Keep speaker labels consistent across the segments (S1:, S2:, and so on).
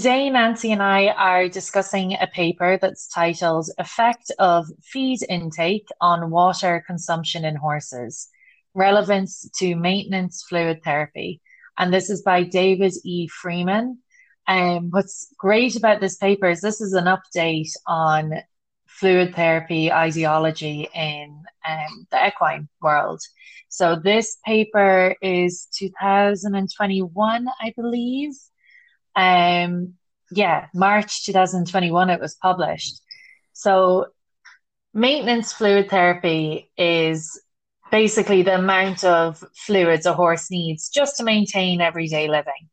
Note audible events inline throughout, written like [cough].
S1: Today, Nancy and I are discussing a paper that's titled Effect of Feed Intake on Water Consumption in Horses Relevance to Maintenance Fluid Therapy. And this is by David E. Freeman. Um, what's great about this paper is this is an update on fluid therapy ideology in um, the equine world. So this paper is 2021, I believe. Um, yeah, March 2021 it was published. So maintenance fluid therapy is basically the amount of fluids a horse needs just to maintain everyday living.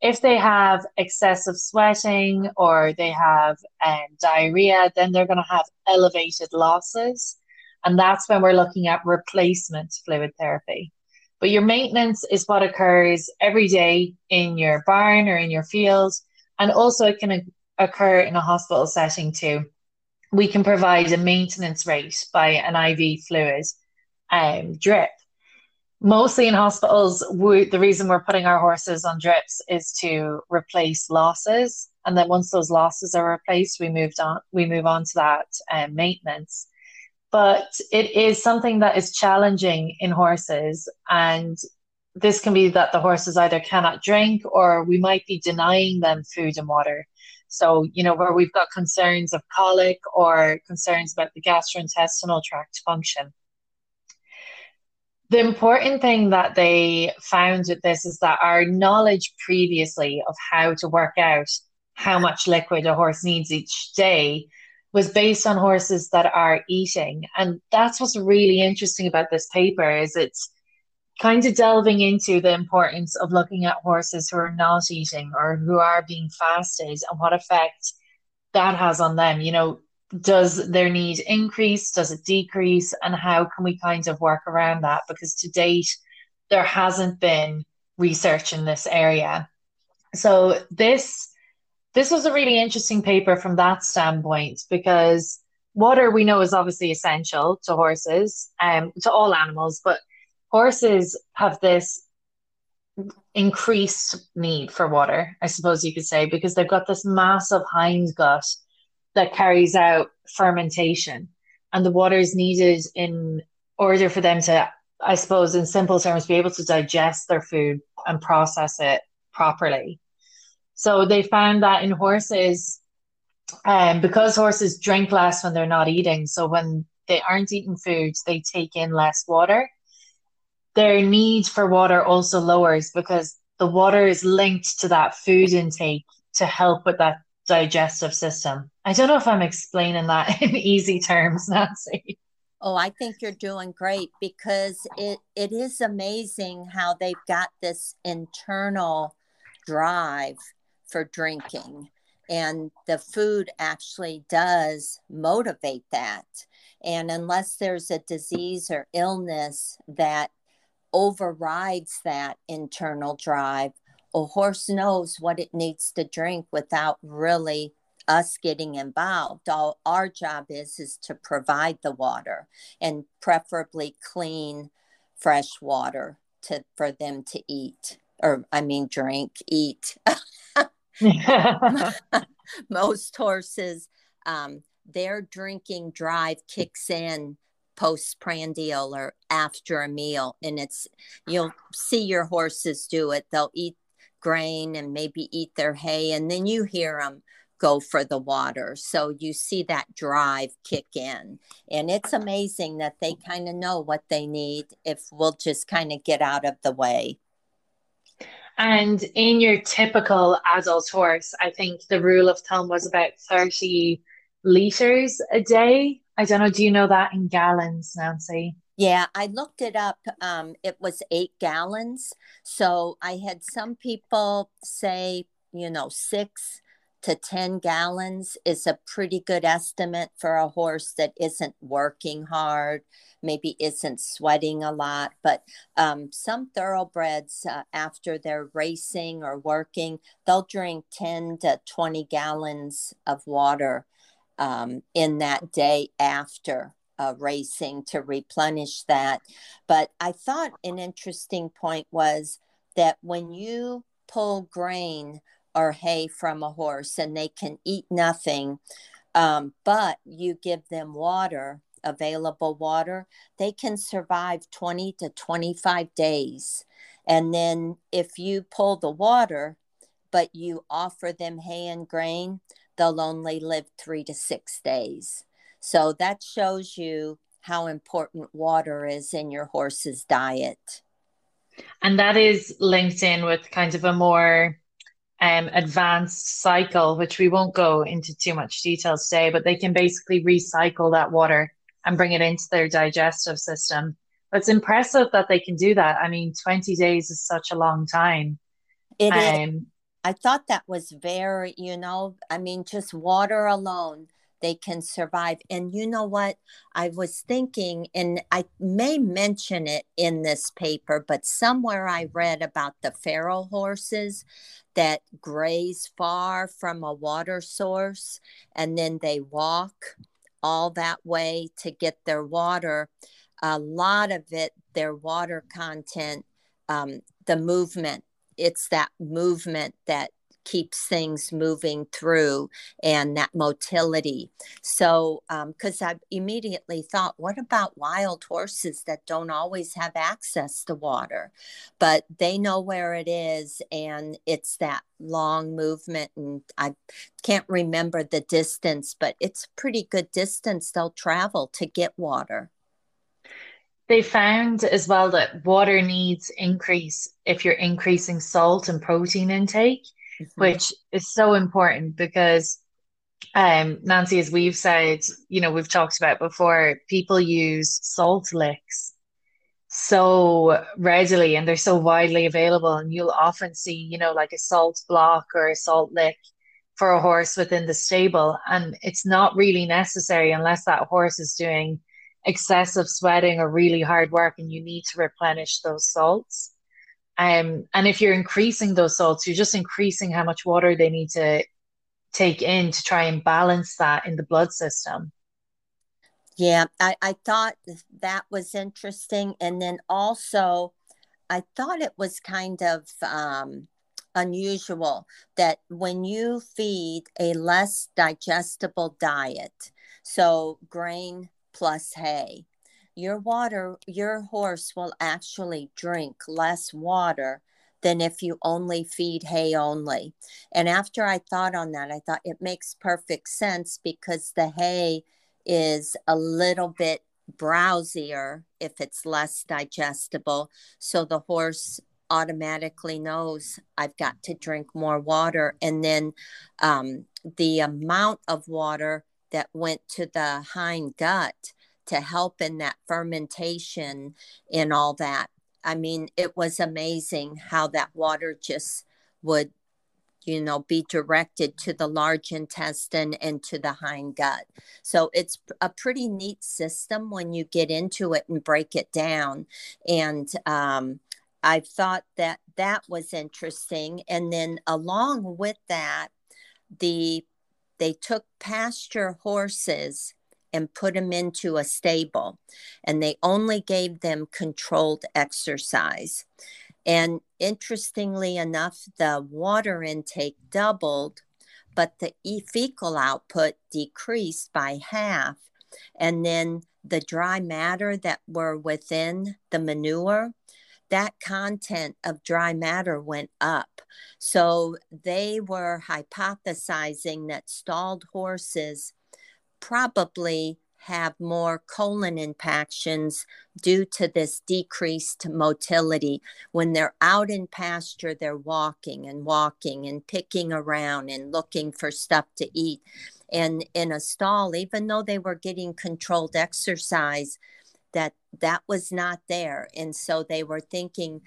S1: If they have excessive sweating or they have um, diarrhea, then they're going to have elevated losses. And that's when we're looking at replacement fluid therapy. But your maintenance is what occurs every day in your barn or in your field. And also, it can occur in a hospital setting too. We can provide a maintenance rate by an IV fluid um, drip. Mostly in hospitals, we, the reason we're putting our horses on drips is to replace losses, and then once those losses are replaced, we moved on. We move on to that um, maintenance but it is something that is challenging in horses and this can be that the horses either cannot drink or we might be denying them food and water. So you know where we've got concerns of colic or concerns about the gastrointestinal tract function. The important thing that they found with this is that our knowledge previously of how to work out how much liquid a horse needs each day was based on horses that are eating. And that's what's really interesting about this paper is it's kind of delving into the importance of looking at horses who are not eating or who are being fasted and what effect that has on them. You know, does their need increase? Does it decrease? And how can we kind of work around that? Because to date, there hasn't been research in this area. So this this was a really interesting paper from that standpoint because water we know is obviously essential to horses, um, to all animals, but horses have this increased need for water, I suppose you could say, because they've got this massive hind gut that carries out fermentation, and the water is needed in order for them to, I suppose, in simple terms, be able to digest their food and process it properly. So they found that in horses, um, because horses drink less when they're not eating, so when they aren't eating food, they take in less water. Their need for water also lowers because the water is linked to that food intake to help with that digestive system. I don't know if I'm explaining that [laughs] in easy terms, Nancy.
S2: Oh, I think you're doing great because it, it is amazing how they've got this internal drive for drinking. And the food actually does motivate that. And unless there's a disease or illness that overrides that internal drive, a horse knows what it needs to drink without really us getting involved all our job is is to provide the water and preferably clean fresh water to for them to eat or i mean drink eat [laughs] [laughs] [laughs] Most horses, um, their drinking drive kicks in postprandial or after a meal, and it's you'll see your horses do it. They'll eat grain and maybe eat their hay, and then you hear them go for the water. So you see that drive kick in. And it's amazing that they kind of know what they need if we'll just kind of get out of the way.
S1: And in your typical adult horse, I think the rule of thumb was about 30 liters a day. I don't know, do you know that in gallons, Nancy?
S2: Yeah, I looked it up. Um, it was eight gallons. So I had some people say, you know, six to 10 gallons is a pretty good estimate for a horse that isn't working hard, maybe isn't sweating a lot. But um, some thoroughbreds, uh, after they're racing or working, they'll drink 10 to 20 gallons of water um, in that day after. Uh, racing to replenish that. But I thought an interesting point was that when you pull grain or hay from a horse and they can eat nothing, um, but you give them water, available water, they can survive 20 to 25 days. And then if you pull the water, but you offer them hay and grain, they'll only live three to six days. So that shows you how important water is in your horse's diet.
S1: And that is linked in with kind of a more um, advanced cycle, which we won't go into too much detail today, but they can basically recycle that water and bring it into their digestive system. But it's impressive that they can do that. I mean, 20 days is such a long time.
S2: It um, is. I thought that was very, you know, I mean, just water alone they can survive. And you know what? I was thinking, and I may mention it in this paper, but somewhere I read about the feral horses that graze far from a water source and then they walk all that way to get their water. A lot of it, their water content, um, the movement, it's that movement that keeps things moving through and that motility. So, because um, I immediately thought, what about wild horses that don't always have access to water, but they know where it is and it's that long movement. And I can't remember the distance, but it's a pretty good distance they'll travel to get water.
S1: They found as well that water needs increase if you're increasing salt and protein intake mm-hmm. which is so important because um, Nancy, as we've said, you know, we've talked about before, people use salt licks so readily and they're so widely available. And you'll often see, you know, like a salt block or a salt lick for a horse within the stable. And it's not really necessary unless that horse is doing excessive sweating or really hard work and you need to replenish those salts. Um, and if you're increasing those salts, you're just increasing how much water they need to take in to try and balance that in the blood system.
S2: Yeah, I, I thought that was interesting. And then also, I thought it was kind of um, unusual that when you feed a less digestible diet, so grain plus hay, your water, your horse will actually drink less water than if you only feed hay only. And after I thought on that, I thought it makes perfect sense because the hay is a little bit browsier if it's less digestible. So the horse automatically knows I've got to drink more water. And then um, the amount of water that went to the hind gut to help in that fermentation and all that. I mean, it was amazing how that water just would, you know, be directed to the large intestine and to the hind gut. So it's a pretty neat system when you get into it and break it down. And um, I thought that that was interesting. And then along with that, the they took pasture horses and put them into a stable. And they only gave them controlled exercise. And interestingly enough, the water intake doubled, but the fecal output decreased by half. And then the dry matter that were within the manure, that content of dry matter went up. So they were hypothesizing that stalled horses probably have more colon impactions due to this decreased motility. When they're out in pasture, they're walking and walking and picking around and looking for stuff to eat. And in a stall, even though they were getting controlled exercise, that that was not there and so they were thinking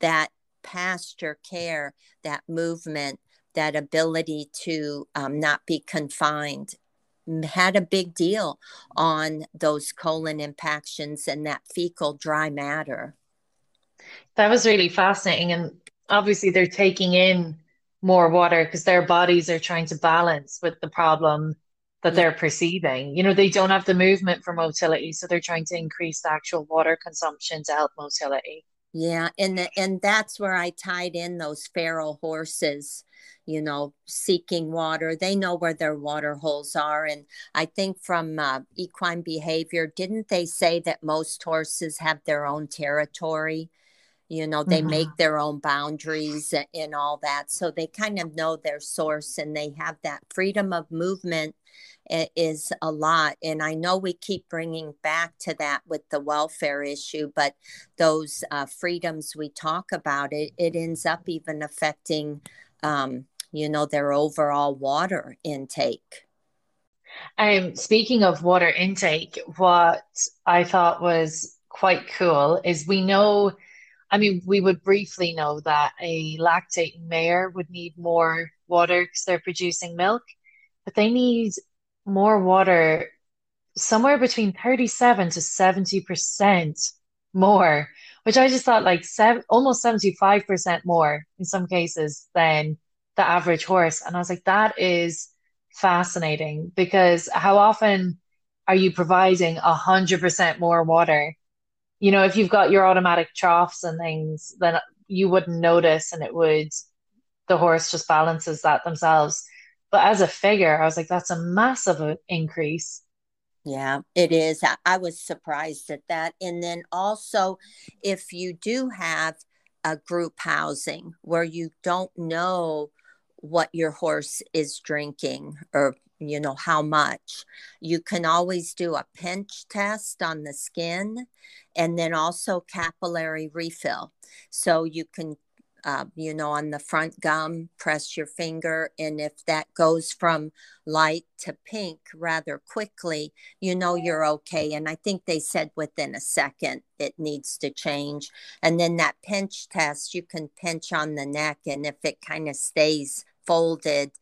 S2: that pasture care that movement that ability to um, not be confined had a big deal on those colon impactions and that fecal dry matter
S1: that was really fascinating and obviously they're taking in more water because their bodies are trying to balance with the problem that mm. they're perceiving. You know, they don't have the movement for motility, so they're trying to increase the actual water consumption to help motility.
S2: Yeah, and the, and that's where I tied in those feral horses, you know, seeking water. They know where their water holes are, and I think from uh, equine behavior, didn't they say that most horses have their own territory? You know they mm-hmm. make their own boundaries and all that so they kind of know their source and they have that freedom of movement is a lot and i know we keep bringing back to that with the welfare issue but those uh, freedoms we talk about it it ends up even affecting um, you know their overall water intake
S1: um, speaking of water intake what i thought was quite cool is we know I mean, we would briefly know that a lactating mare would need more water because they're producing milk, but they need more water somewhere between 37 to 70% more, which I just thought like almost 75% more in some cases than the average horse. And I was like, that is fascinating because how often are you providing 100% more water you know, if you've got your automatic troughs and things, then you wouldn't notice and it would, the horse just balances that themselves. But as a figure, I was like, that's a massive uh, increase.
S2: Yeah, it is. I, I was surprised at that. And then also, if you do have a group housing where you don't know what your horse is drinking or you know how much you can always do a pinch test on the skin and then also capillary refill. So you can, uh, you know, on the front gum, press your finger. And if that goes from light to pink rather quickly, you know you're okay. And I think they said within a second it needs to change. And then that pinch test, you can pinch on the neck. And if it kind of stays folded.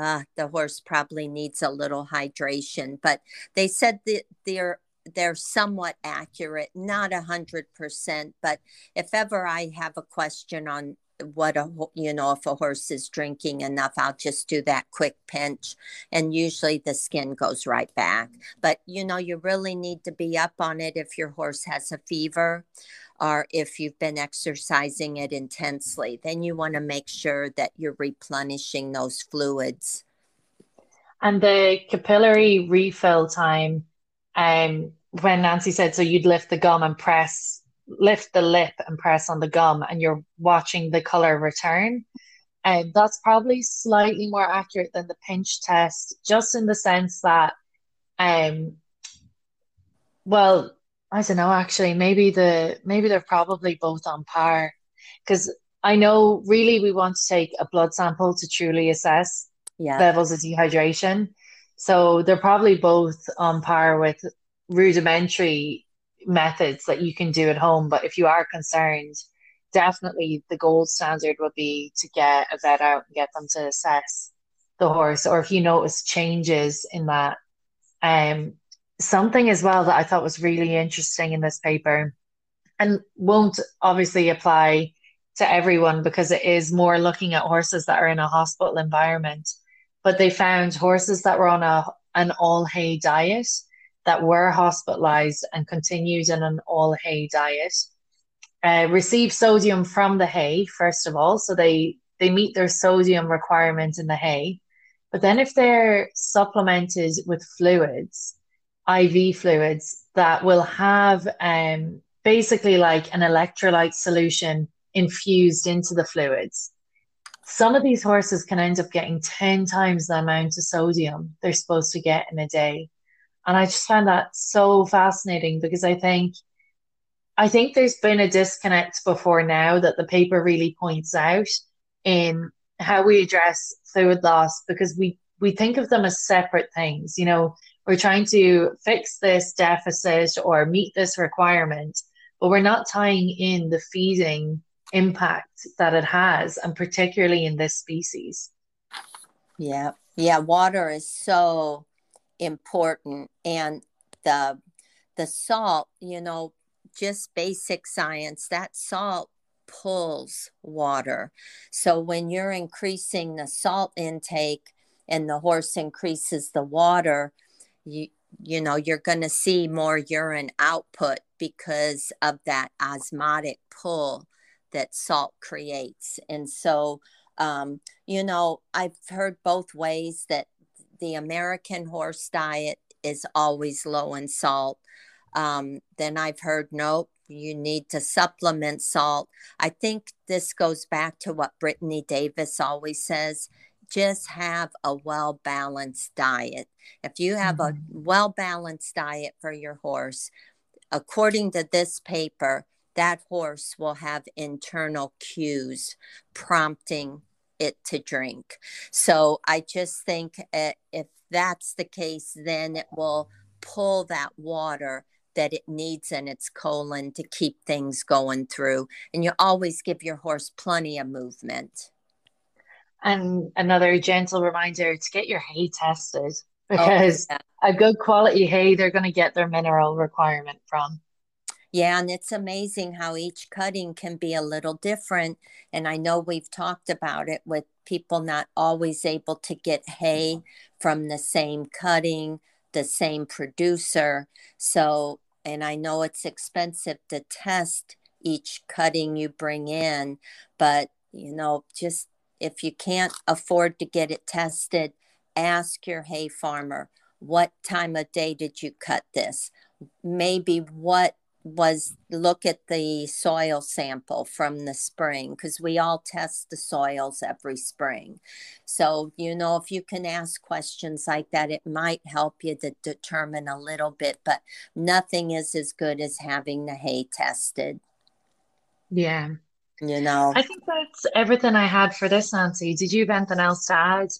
S2: Uh, the horse probably needs a little hydration, but they said that they're they're somewhat accurate, not a hundred percent. But if ever I have a question on what a you know if a horse is drinking enough i'll just do that quick pinch and usually the skin goes right back but you know you really need to be up on it if your horse has a fever or if you've been exercising it intensely then you want to make sure that you're replenishing those fluids
S1: and the capillary refill time um, when Nancy said, so you'd lift the gum and press, lift the lip and press on the gum, and you're watching the color return. And um, that's probably slightly more accurate than the pinch test, just in the sense that, um, well, I don't know. Actually, maybe the maybe they're probably both on par, because I know really we want to take a blood sample to truly assess yeah. levels of dehydration. So they're probably both on par with rudimentary methods that you can do at home. But if you are concerned, definitely the gold standard would be to get a vet out and get them to assess the horse. Or if you notice changes in that. Um, something as well that I thought was really interesting in this paper and won't obviously apply to everyone because it is more looking at horses that are in a hospital environment but they found horses that were on a an all hay diet that were hospitalized and continued in an all hay diet uh, receive sodium from the hay first of all so they they meet their sodium requirement in the hay but then if they're supplemented with fluids iv fluids that will have um, basically like an electrolyte solution infused into the fluids some of these horses can end up getting 10 times the amount of sodium they're supposed to get in a day. And I just find that so fascinating because I think I think there's been a disconnect before now that the paper really points out in how we address fluid loss because we we think of them as separate things. You know, we're trying to fix this deficit or meet this requirement, but we're not tying in the feeding impact that it has, and particularly in this species.
S2: Yeah, yeah, water is so important, and the the salt, you know, just basic science, that salt pulls water. So when you're increasing the salt intake and the horse increases the water, you you know you're going to see more urine output because of that osmotic pull that salt creates. And so um, you know i've heard both ways that the american horse diet is always low in salt. Um, then i've heard nope you need to supplement salt. I think this goes back to what brittany davis always says just have a well balanced diet. If you have mm-hmm. a well balanced diet for your horse, according to this paper, that horse will have internal cues prompting it to drink. So I just think uh, if that's the case, then it will pull that water that it needs in its colon to keep things going through. And you always give your horse plenty of movement.
S1: And another gentle reminder to get your hay tested oh, because oh, yeah. a good quality hay, they're going to get their mineral requirement from.
S2: Yeah, and it's amazing how each cutting can be a little different. And I know we've talked about it with people not always able to get hay from the same cutting, the same producer. So, and I know it's expensive to test each cutting you bring in, but you know, just if you can't afford to get it tested, ask your hay farmer, what time of day did you cut this? Maybe what was look at the soil sample from the spring because we all test the soils every spring. So, you know, if you can ask questions like that, it might help you to determine a little bit, but nothing is as good as having the hay tested.
S1: Yeah
S2: you know.
S1: I think that's everything i had for this nancy. Did you have anything else to add?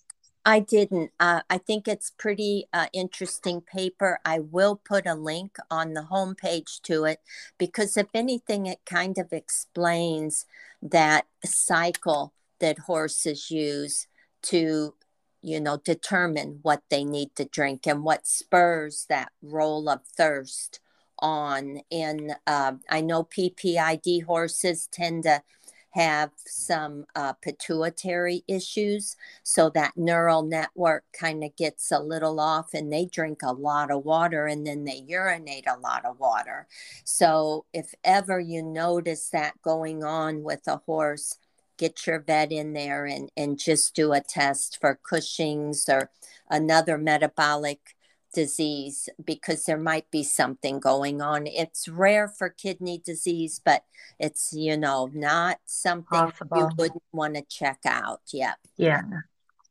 S2: I didn't. Uh, i think it's pretty uh, interesting paper. I will put a link on the homepage to it because if anything it kind of explains that cycle that horses use to you know determine what they need to drink and what spurs that roll of thirst on. And uh, I know PPID horses tend to have some uh, pituitary issues. So that neural network kind of gets a little off and they drink a lot of water and then they urinate a lot of water. So if ever you notice that going on with a horse, get your vet in there and, and just do a test for Cushing's or another metabolic disease because there might be something going on. It's rare for kidney disease, but it's, you know, not something Possible. you wouldn't want to check out. Yet.
S1: Yeah.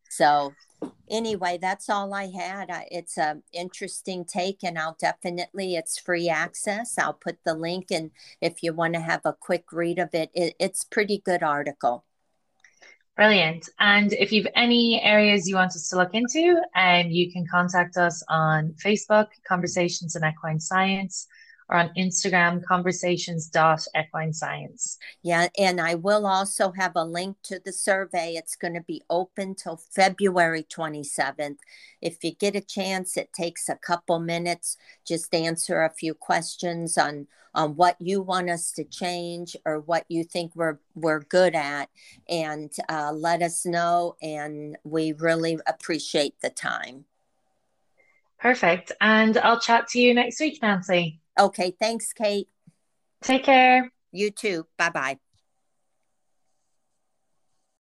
S2: So, anyway, that's all I had. It's an interesting take, and I'll definitely it's free access. I'll put the link, and if you want to have a quick read of it, it it's pretty good article.
S1: Brilliant. And if you've any areas you want us to look into, um, you can contact us on Facebook, Conversations in Equine Science, or on Instagram, conversations.equinescience.
S2: Yeah, and I will also have a link to the survey. It's going to be open till February 27th. If you get a chance, it takes a couple minutes. Just answer a few questions on on what you want us to change or what you think we're we're good at, and uh, let us know. And we really appreciate the time.
S1: Perfect. And I'll chat to you next week, Nancy.
S2: Okay. Thanks, Kate.
S1: Take care.
S2: You too. Bye bye.